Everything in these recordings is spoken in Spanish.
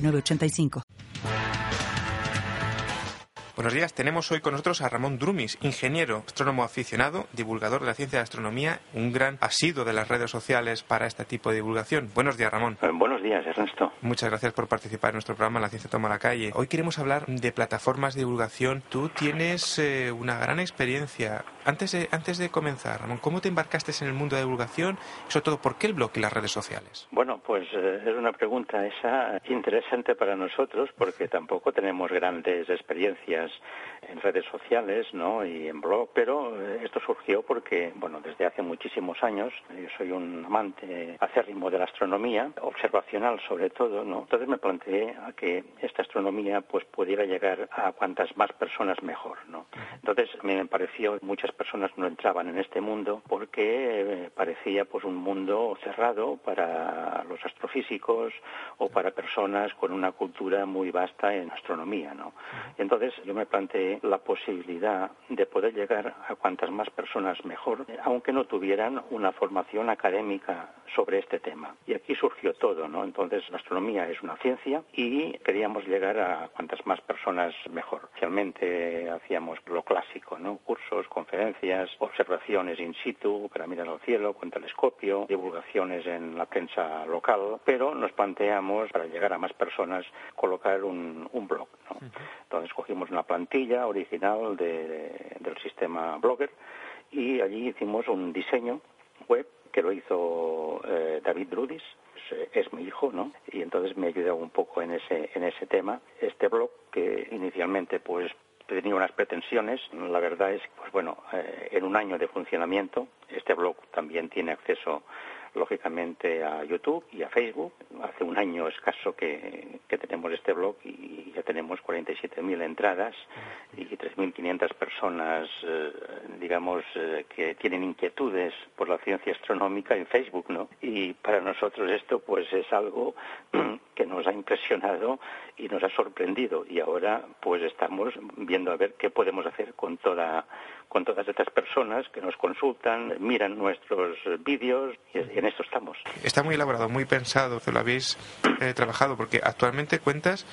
985. Buenos días, tenemos hoy con nosotros a Ramón Drumis, ingeniero, astrónomo aficionado, divulgador de la ciencia de astronomía, un gran asido de las redes sociales para este tipo de divulgación. Buenos días, Ramón. Eh, buenos días, Ernesto. Muchas gracias por participar en nuestro programa La Ciencia Toma la Calle. Hoy queremos hablar de plataformas de divulgación. Tú tienes eh, una gran experiencia. Antes de, antes de comenzar, Ramón, ¿cómo te embarcaste en el mundo de divulgación? Y sobre todo, ¿por qué el blog y las redes sociales? Bueno, pues eh, es una pregunta esa interesante para nosotros porque tampoco tenemos grandes experiencias en redes sociales ¿no? y en blog, pero eh, esto surgió porque, bueno, desde hace muchísimos años, yo soy un amante acérrimo de la astronomía, observacional sobre todo, ¿no? Entonces me planteé a que esta astronomía pues pudiera llegar a cuantas más personas mejor, ¿no? Entonces me pareció muchas personas no entraban en este mundo porque eh, parecía pues un mundo cerrado para los astrofísicos o para personas con una cultura muy vasta en astronomía, ¿no? Entonces me planteé la posibilidad de poder llegar a cuantas más personas mejor, aunque no tuvieran una formación académica sobre este tema. Y aquí surgió todo, ¿no? Entonces la astronomía es una ciencia y queríamos llegar a cuantas más personas mejor. Realmente hacíamos lo clásico, ¿no? Cursos, conferencias, observaciones in situ para mirar al cielo con telescopio, divulgaciones en la prensa local, pero nos planteamos para llegar a más personas colocar un, blog, ¿no? Entonces cogimos una plantilla original del sistema Blogger y allí hicimos un diseño web que lo hizo eh, David Drudis, es, es, mi hijo, ¿no? Y entonces me ayudó un poco en ese, en ese tema. Este blog que inicialmente pues tenía unas pretensiones, la verdad es, pues bueno, eh, en un año de funcionamiento, este blog también tiene acceso lógicamente a YouTube y a Facebook. Hace un año escaso que, tenemos este blog y ya tenemos 47.000 entradas y 3.500 personas, eh, digamos, eh, que tienen inquietudes por la ciencia astronómica en Facebook, ¿no? Y para nosotros esto, pues, es algo que nos ha impresionado y nos ha sorprendido y ahora, pues, estamos viendo a ver qué podemos hacer con toda con todas estas personas que nos consultan, miran nuestros vídeos y en esto estamos. Está muy elaborado, muy pensado, lo habéis eh, trabajado, porque actualmente cuentas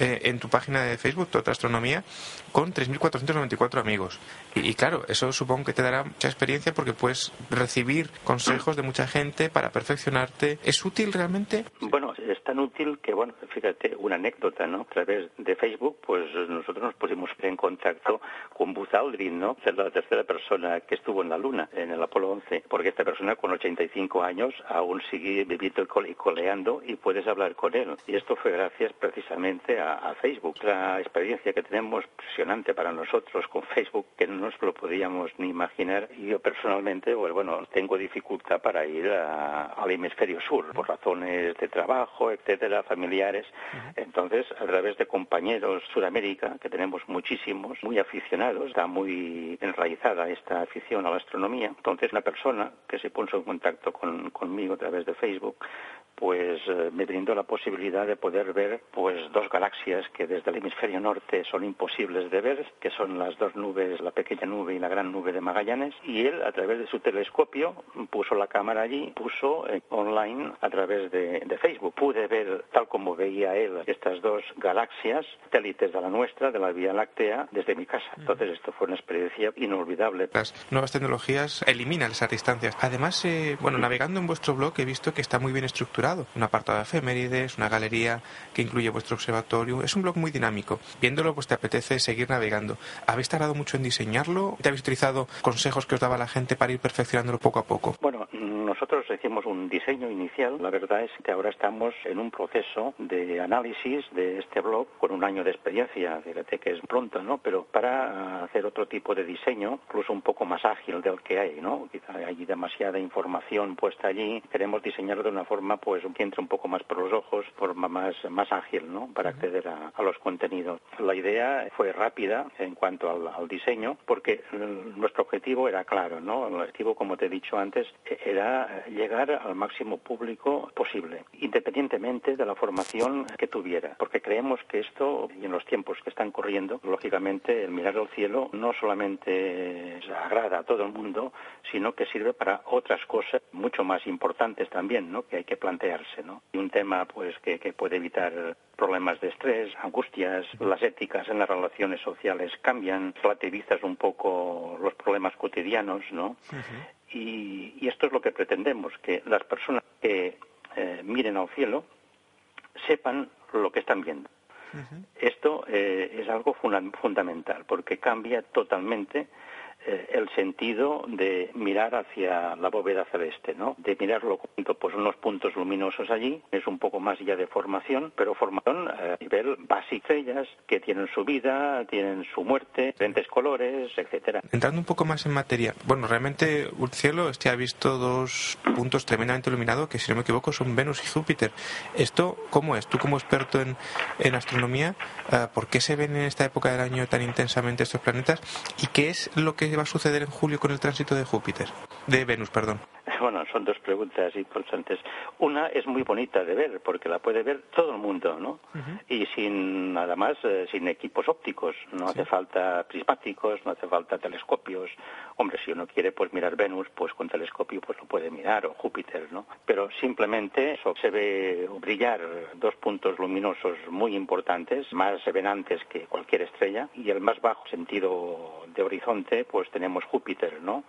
eh, en tu página de Facebook, Toda Astronomía, con 3.494 amigos. Y, claro, eso supongo que te dará mucha experiencia porque puedes recibir consejos de mucha gente para perfeccionarte. ¿Es útil realmente? Bueno, es tan útil que, bueno, fíjate, una anécdota, ¿no? A través de Facebook, pues nosotros nos pusimos en contacto con Buzz Aldrin, ¿no? la tercera persona que estuvo en la Luna, en el Apolo 11, porque esta persona con 85 años aún sigue viviendo y coleando y puedes hablar con él. Y esto fue gracias precisamente a a, Facebook. La experiencia que tenemos impresionante para nosotros con Facebook que no nos lo podíamos ni imaginar. Y yo personalmente, pues, bueno, tengo dificultad para ir al hemisferio sur por razones de trabajo, etcétera, familiares. Entonces, a través de compañeros Sudamérica, que tenemos muchísimos, muy aficionados, está muy enraizada esta afición a la astronomía. Entonces, una persona que se puso en contacto con, conmigo a través de Facebook pues eh, me brindó la posibilidad de poder ver pues dos galaxias que desde el hemisferio norte son imposibles de ver, que son las dos nubes, la pequeña nube y la gran nube de Magallanes, y él a través de su telescopio puso la cámara allí, puso eh, online a través de, Facebook. Pude ver, tal como veía él, estas dos galaxias, satélites de la nuestra, de la Vía Láctea, desde mi casa. Entonces esto fue una experiencia inolvidable. Las nuevas tecnologías eliminan esas distancias. Además, eh, bueno, navegando en vuestro blog he visto que está muy bien estructurado un apartado de efemérides, una galería que incluye vuestro observatorio. Es un blog muy dinámico. Viéndolo, pues te apetece seguir navegando. ¿Habéis tardado mucho en diseñarlo? ¿Te habéis utilizado consejos que os daba la gente para ir perfeccionándolo poco a poco? Bueno, nosotros hicimos un diseño inicial. La verdad es que ahora estamos en un proceso de análisis de este blog con un año de experiencia. Fíjate que es pronto, ¿no? Pero para hacer otro tipo de diseño, incluso un poco más ágil del que hay, ¿no? Quizá hay demasiada información puesta allí. Queremos diseñarlo de una forma, pues, que entre un poco más por los ojos, forma más, más ágil, ¿no? Para acceder a, los contenidos. La idea fue rápida en cuanto al, diseño, porque nuestro objetivo era claro, ¿no? El objetivo, como te he dicho antes, era llegar al máximo público posible, independientemente de la formación que tuviera, porque creemos que esto, y en los tiempos que están corriendo, lógicamente el mirar al cielo no solamente agrada a todo el mundo, sino que sirve para otras cosas mucho más importantes también, ¿no? Que hay que plantearse, ¿no? Y un tema, pues, que, puede evitar problemas de estrés, angustias, las éticas en las relaciones sociales cambian, relativizas un poco los problemas cotidianos, ¿no? y, esto es lo que pretendemos, que las personas que eh, miren al cielo sepan lo que están viendo. Esto eh, es algo fundamental porque cambia totalmente eh, el sentido de mirar hacia la bóveda celeste, ¿no? De mirarlo junto pues unos puntos luminosos allí, es un poco más ya de formación, pero formación a nivel básico ellas que tienen su vida, tienen su muerte, diferentes colores, etcétera. Entrando un poco más en materia, bueno, realmente un cielo este ha visto dos puntos tremendamente iluminados que si no me equivoco son Venus y Júpiter. ¿Esto cómo es? Tú como experto en, en astronomía, eh, ¿por qué se ven en esta época del año tan intensamente estos planetas? ¿Y qué es lo que va a suceder en julio con el tránsito de Júpiter? De Venus, perdón. Bueno, son dos preguntas importantes. Una es muy bonita de ver, porque la puede ver todo el mundo, ¿no? Y sin, nada más, eh, sin equipos ópticos. No hace falta prismáticos, no hace falta telescopios. Hombre, si uno quiere pues mirar Venus, pues con telescopio pues lo puede mirar, o Júpiter, ¿no? Pero simplemente eso, se ve brillar dos puntos luminosos muy importantes, más venantes que cualquier estrella, y el más bajo sentido de horizonte, pues tenemos Júpiter, ¿no?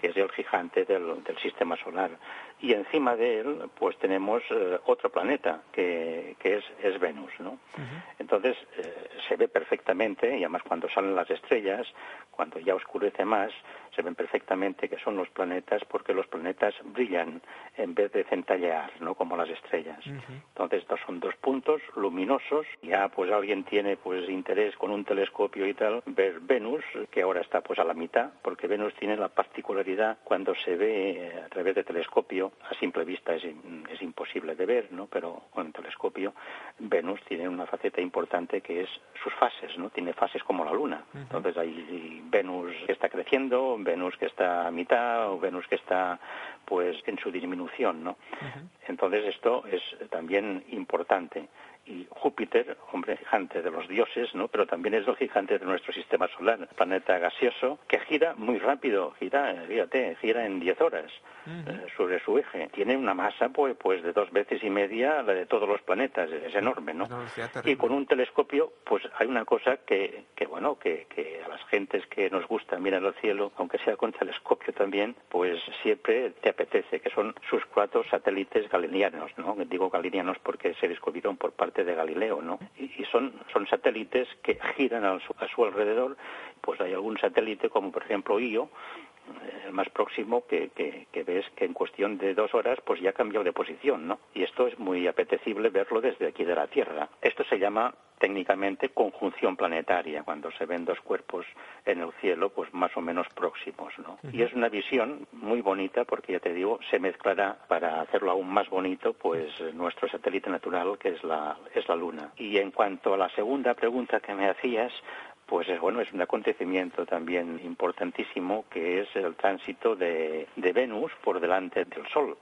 Que es el gigante del, del sistema solar. Y encima de él, pues tenemos eh, otro planeta, que, que es, es, Venus, ¿no? Entonces, eh, se ve perfectamente, y además cuando salen las estrellas, cuando ya oscurece más, se ven perfectamente que son los planetas porque los planetas brillan en vez de centellear, ¿no? Como las estrellas. Entonces, estos son dos puntos luminosos. Ya, pues alguien tiene, pues, interés con un telescopio y tal, ver Venus, que ahora está, pues, a la mitad, porque Venus tiene la particularidad cuando se ve a través de telescopio, a simple vista es, es imposible de ver, ¿no? Pero con el telescopio, Venus tiene una faceta importante que es sus fases, ¿no? Tiene fases como la Luna. Entonces hay Venus que está creciendo, Venus que está a mitad o Venus que está pues en su disminución, ¿no? Entonces esto es también importante y Júpiter, hombre, gigante de los dioses, ¿no? Pero también es el gigante de nuestro sistema solar, planeta gaseoso que gira muy rápido, gira, fíjate, gira en 10 horas eh, sobre su eje. Tiene una masa, pues, pues de dos veces y media la de todos los planetas, es enorme, ¿no? Y con un telescopio, pues hay una cosa que, que bueno, que, que a las gentes que nos gusta mirar al cielo, aunque sea con telescopio también, pues siempre te apetece, que son sus cuatro satélites galileanos, ¿no? Digo galileanos porque se descubrieron por parte de Galileo, ¿no? Y, son, son satélites que giran a su, a su alrededor, pues hay algún satélite como por ejemplo Io, el más próximo que, que, ves que en cuestión de dos horas pues ya ha cambiado de posición, ¿no? Y esto es muy apetecible verlo desde aquí de la Tierra. Esto se llama técnicamente conjunción planetaria, cuando se ven dos cuerpos en el cielo pues más o menos próximos, ¿no? Y es una visión muy bonita porque ya te digo, se mezclará para hacerlo aún más bonito pues nuestro satélite natural que es la, es la Luna. Y en cuanto a la segunda pregunta que me hacías, pues es bueno, es un acontecimiento también importantísimo que es el tránsito de, Venus por delante del Sol.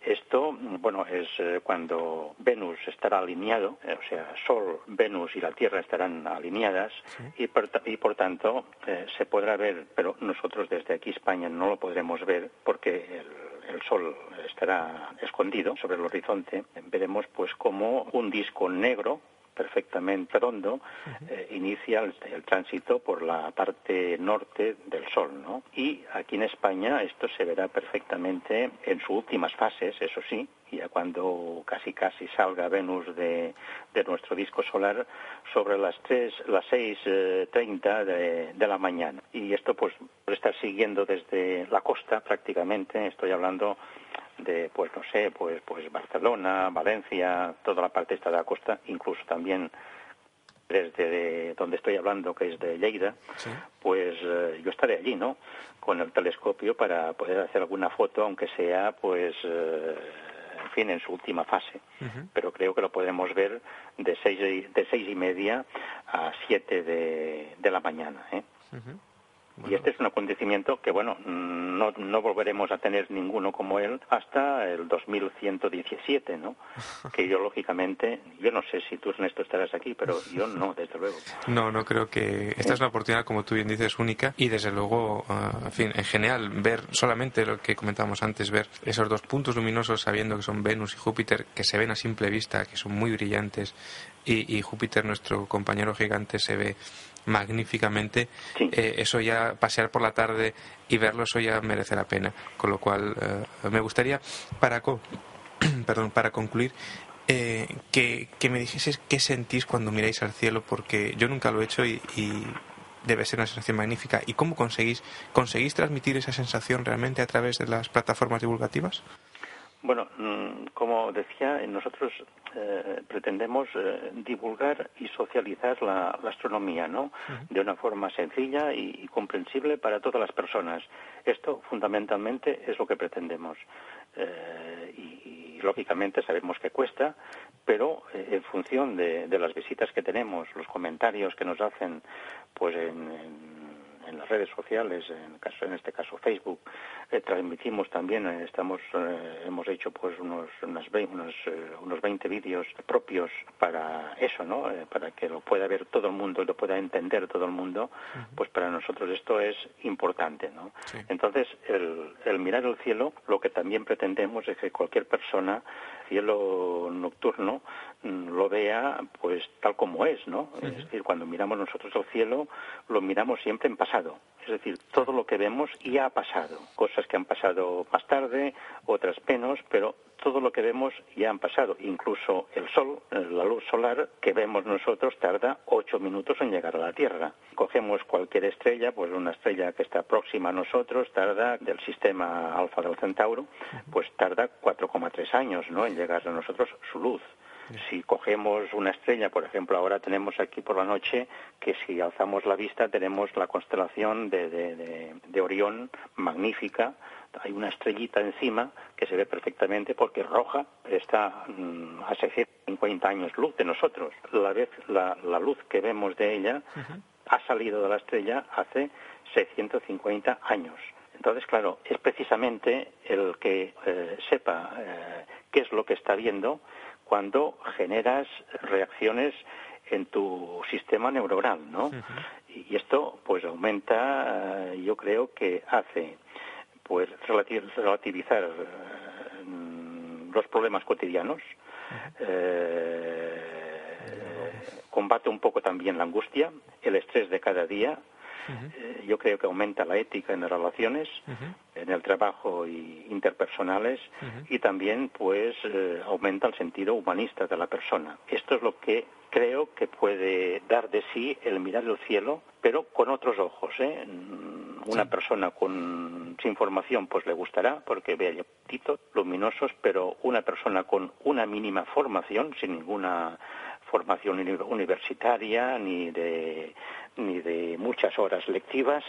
Esto, bueno, es eh, cuando Venus estará alineado, eh, o sea, Sol, Venus y la Tierra estarán alineadas y, por, y, por, tanto eh, se podrá ver, pero nosotros desde aquí España no lo podremos ver porque el, el Sol estará escondido sobre el horizonte. Veremos pues como un disco negro perfectamente redondo, eh, inicia el, tránsito por la parte norte del Sol, ¿no? Y aquí en España esto se verá perfectamente en sus últimas fases, eso sí, ya cuando casi casi salga Venus de, de nuestro disco solar sobre las tres, las 6.30 eh, de, de la mañana. Y esto pues por estar siguiendo desde la costa prácticamente, estoy hablando de, pues no sé, pues, pues Barcelona, Valencia, toda la parte esta de la costa, incluso también desde donde estoy hablando, que es de Lleida, pues eh, yo estaré allí, ¿no? Con el telescopio para poder hacer alguna foto, aunque sea, pues, eh, en fin, en su última fase. Pero creo que lo podemos ver de seis, de seis y media a siete de, de la mañana. ¿eh? Y este es un acontecimiento que, bueno, no, no volveremos a tener ninguno como él hasta el 2117, ¿no? que yo, lógicamente, yo no sé si tú, Ernesto, estarás aquí, pero yo no, desde luego. No, no creo que... Esta es una oportunidad, como tú bien dices, única y, desde luego, ah, en fin, en general, ver solamente lo que comentábamos antes, ver esos dos puntos luminosos sabiendo que son Venus y Júpiter, que se ven a simple vista, que son muy brillantes, y, y Júpiter, nuestro compañero gigante, se ve magníficamente, eh, eso ya pasear por la tarde y verlo, eso ya merece la pena. Con lo cual, eh, me gustaría, para, perdón, para concluir, eh, que, que, me dijeses qué sentís cuando miráis al cielo, porque yo nunca lo he hecho y, y, debe ser una sensación magnífica. ¿Y cómo conseguís, conseguís transmitir esa sensación realmente a través de las plataformas divulgativas? Bueno, mm, como decía, nosotros eh, pretendemos eh, divulgar y socializar la, astronomía, ¿no? De una forma sencilla y, comprensible para todas las personas. Esto, fundamentalmente, es lo que pretendemos. Eh, y, lógicamente, sabemos que cuesta, pero en función de, las visitas que tenemos, los comentarios que nos hacen, pues en en las redes sociales, en, caso, en este caso Facebook, eh, transmitimos también, eh, estamos, eh, hemos hecho pues unos, unos, unos 20 vídeos propios para eso, ¿no? para que lo pueda ver todo el mundo y lo pueda entender todo el mundo, pues para nosotros esto es importante, ¿no? Entonces, el, el mirar el cielo, lo que también pretendemos es que cualquier persona cielo nocturno lo vea pues tal como es, ¿no? Es decir, cuando miramos nosotros el cielo, lo miramos siempre en pasado. Es decir, todo lo que vemos ya ha pasado. Cosas que han pasado más tarde, otras menos, pero todo lo que vemos ya han pasado. Incluso el sol, la luz solar que vemos nosotros tarda ocho minutos en llegar a la Tierra. Cogemos cualquier estrella, pues una estrella que está próxima a nosotros, tarda del sistema alfa del Centauro, pues tarda 4,3 años ¿no? en llegar a nosotros su luz. Si cogemos una estrella, por ejemplo, ahora tenemos aquí por la noche que si alzamos la vista tenemos la constelación de, de, de Orión magnífica, hay una estrellita encima que se ve perfectamente porque roja, está mm, a 650 años luz de nosotros. La, vez, la, luz que vemos de ella ha salido de la estrella hace 650 años. Entonces, claro, es precisamente el que eh, sepa eh, qué es lo que está viendo cuando generas reacciones en tu sistema neuronal, ¿no? Y esto, pues, aumenta, yo creo que hace pues relativizar eh, los problemas cotidianos, eh, combate un poco también la angustia, el estrés de cada día, eh, yo creo que aumenta la ética en las relaciones, en el trabajo y interpersonales y también pues aumenta el sentido humanista de la persona. Esto es lo que creo que puede dar de sí el mirar el cielo, pero con otros ojos. ¿eh? Una persona con, sin formación pues le gustará porque ve puntitos luminosos, pero una persona con una mínima formación, sin ninguna formación universitaria ni de ni de muchas horas lectivas,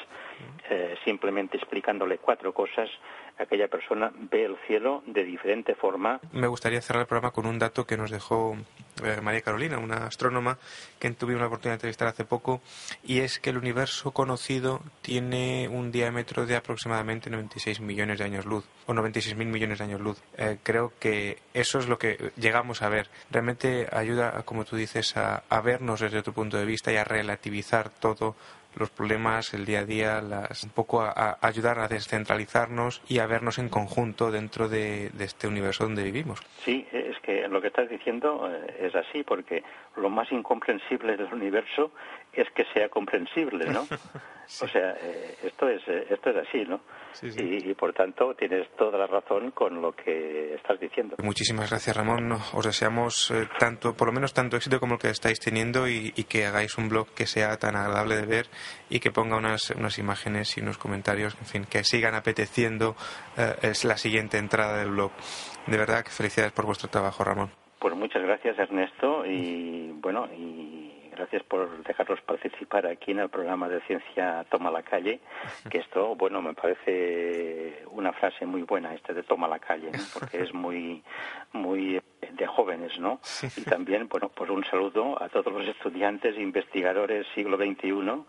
eh, simplemente explicándole cuatro cosas, aquella persona ve el cielo de diferente forma. Me gustaría cerrar el programa con un dato que nos dejó eh, María Carolina, una astrónoma que tuvimos la oportunidad de entrevistar hace poco, y es que el universo conocido tiene un diámetro de aproximadamente 96 millones de años luz, o 96 mil millones de años luz. Eh, creo que eso es lo que llegamos a ver. Realmente ayuda, como tú dices, a, a vernos desde otro punto de vista y a relativizar todo los problemas, el día a día, las, un poco a, ayudar a descentralizarnos y a vernos en conjunto dentro de, este universo donde vivimos. Sí, es que lo que estás diciendo eh, es así, porque lo más incomprensible del universo es que sea comprensible, ¿no? O sea, eh, esto es eh, esto es así, ¿no? Y, por tanto tienes toda la razón con lo que estás diciendo. Muchísimas gracias, Ramón. Os deseamos tanto, por lo menos tanto éxito como el que estáis teniendo y, que hagáis un blog que sea tan agradable de ver y que ponga unas, unas imágenes y unos comentarios, en fin, que sigan apeteciendo es la siguiente entrada del blog. De verdad que felicidades por vuestro trabajo, Ramón. Pues muchas gracias, Ernesto, y bueno, y gracias por dejarnos participar aquí en el programa de Ciencia Toma la Calle, que esto, bueno, me parece una frase muy buena, este de Toma la Calle, porque es muy, muy de jóvenes, ¿no? Y también, bueno, pues un saludo a todos los estudiantes e investigadores siglo XXI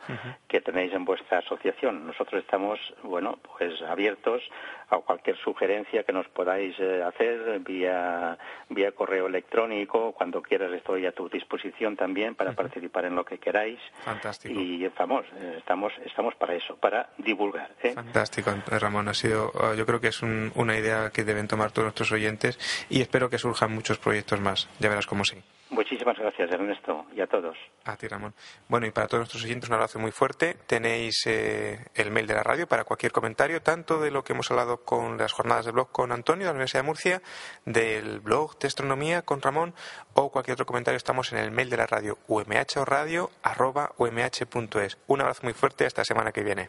que tenéis en vuestra asociación. Nosotros estamos, bueno, pues abiertos a cualquier sugerencia que nos podáis eh, hacer vía, vía correo electrónico. Cuando quieras estoy a tu disposición también para participar en lo que queráis. Fantástico. Y estamos, eh, estamos, estamos para eso, para divulgar. ¿eh? Fantástico, Ramón. Ha sido, yo creo que es una idea que deben tomar todos nuestros oyentes y espero que surjan muchos proyectos más. Ya verás cómo sí. Muchísimas gracias, Ernesto, y a todos. A ti, Ramón. Bueno, y para todos nuestros oyentes, un abrazo muy fuerte. Tenéis eh, el mail de la radio para cualquier comentario, tanto de lo que hemos hablado con las jornadas de blog con Antonio de la Universidad de Murcia, del blog de astronomía con Ramón, o cualquier otro comentario. Estamos en el mail de la radio, umhradio.umh.es. Un abrazo muy fuerte, hasta la semana que viene.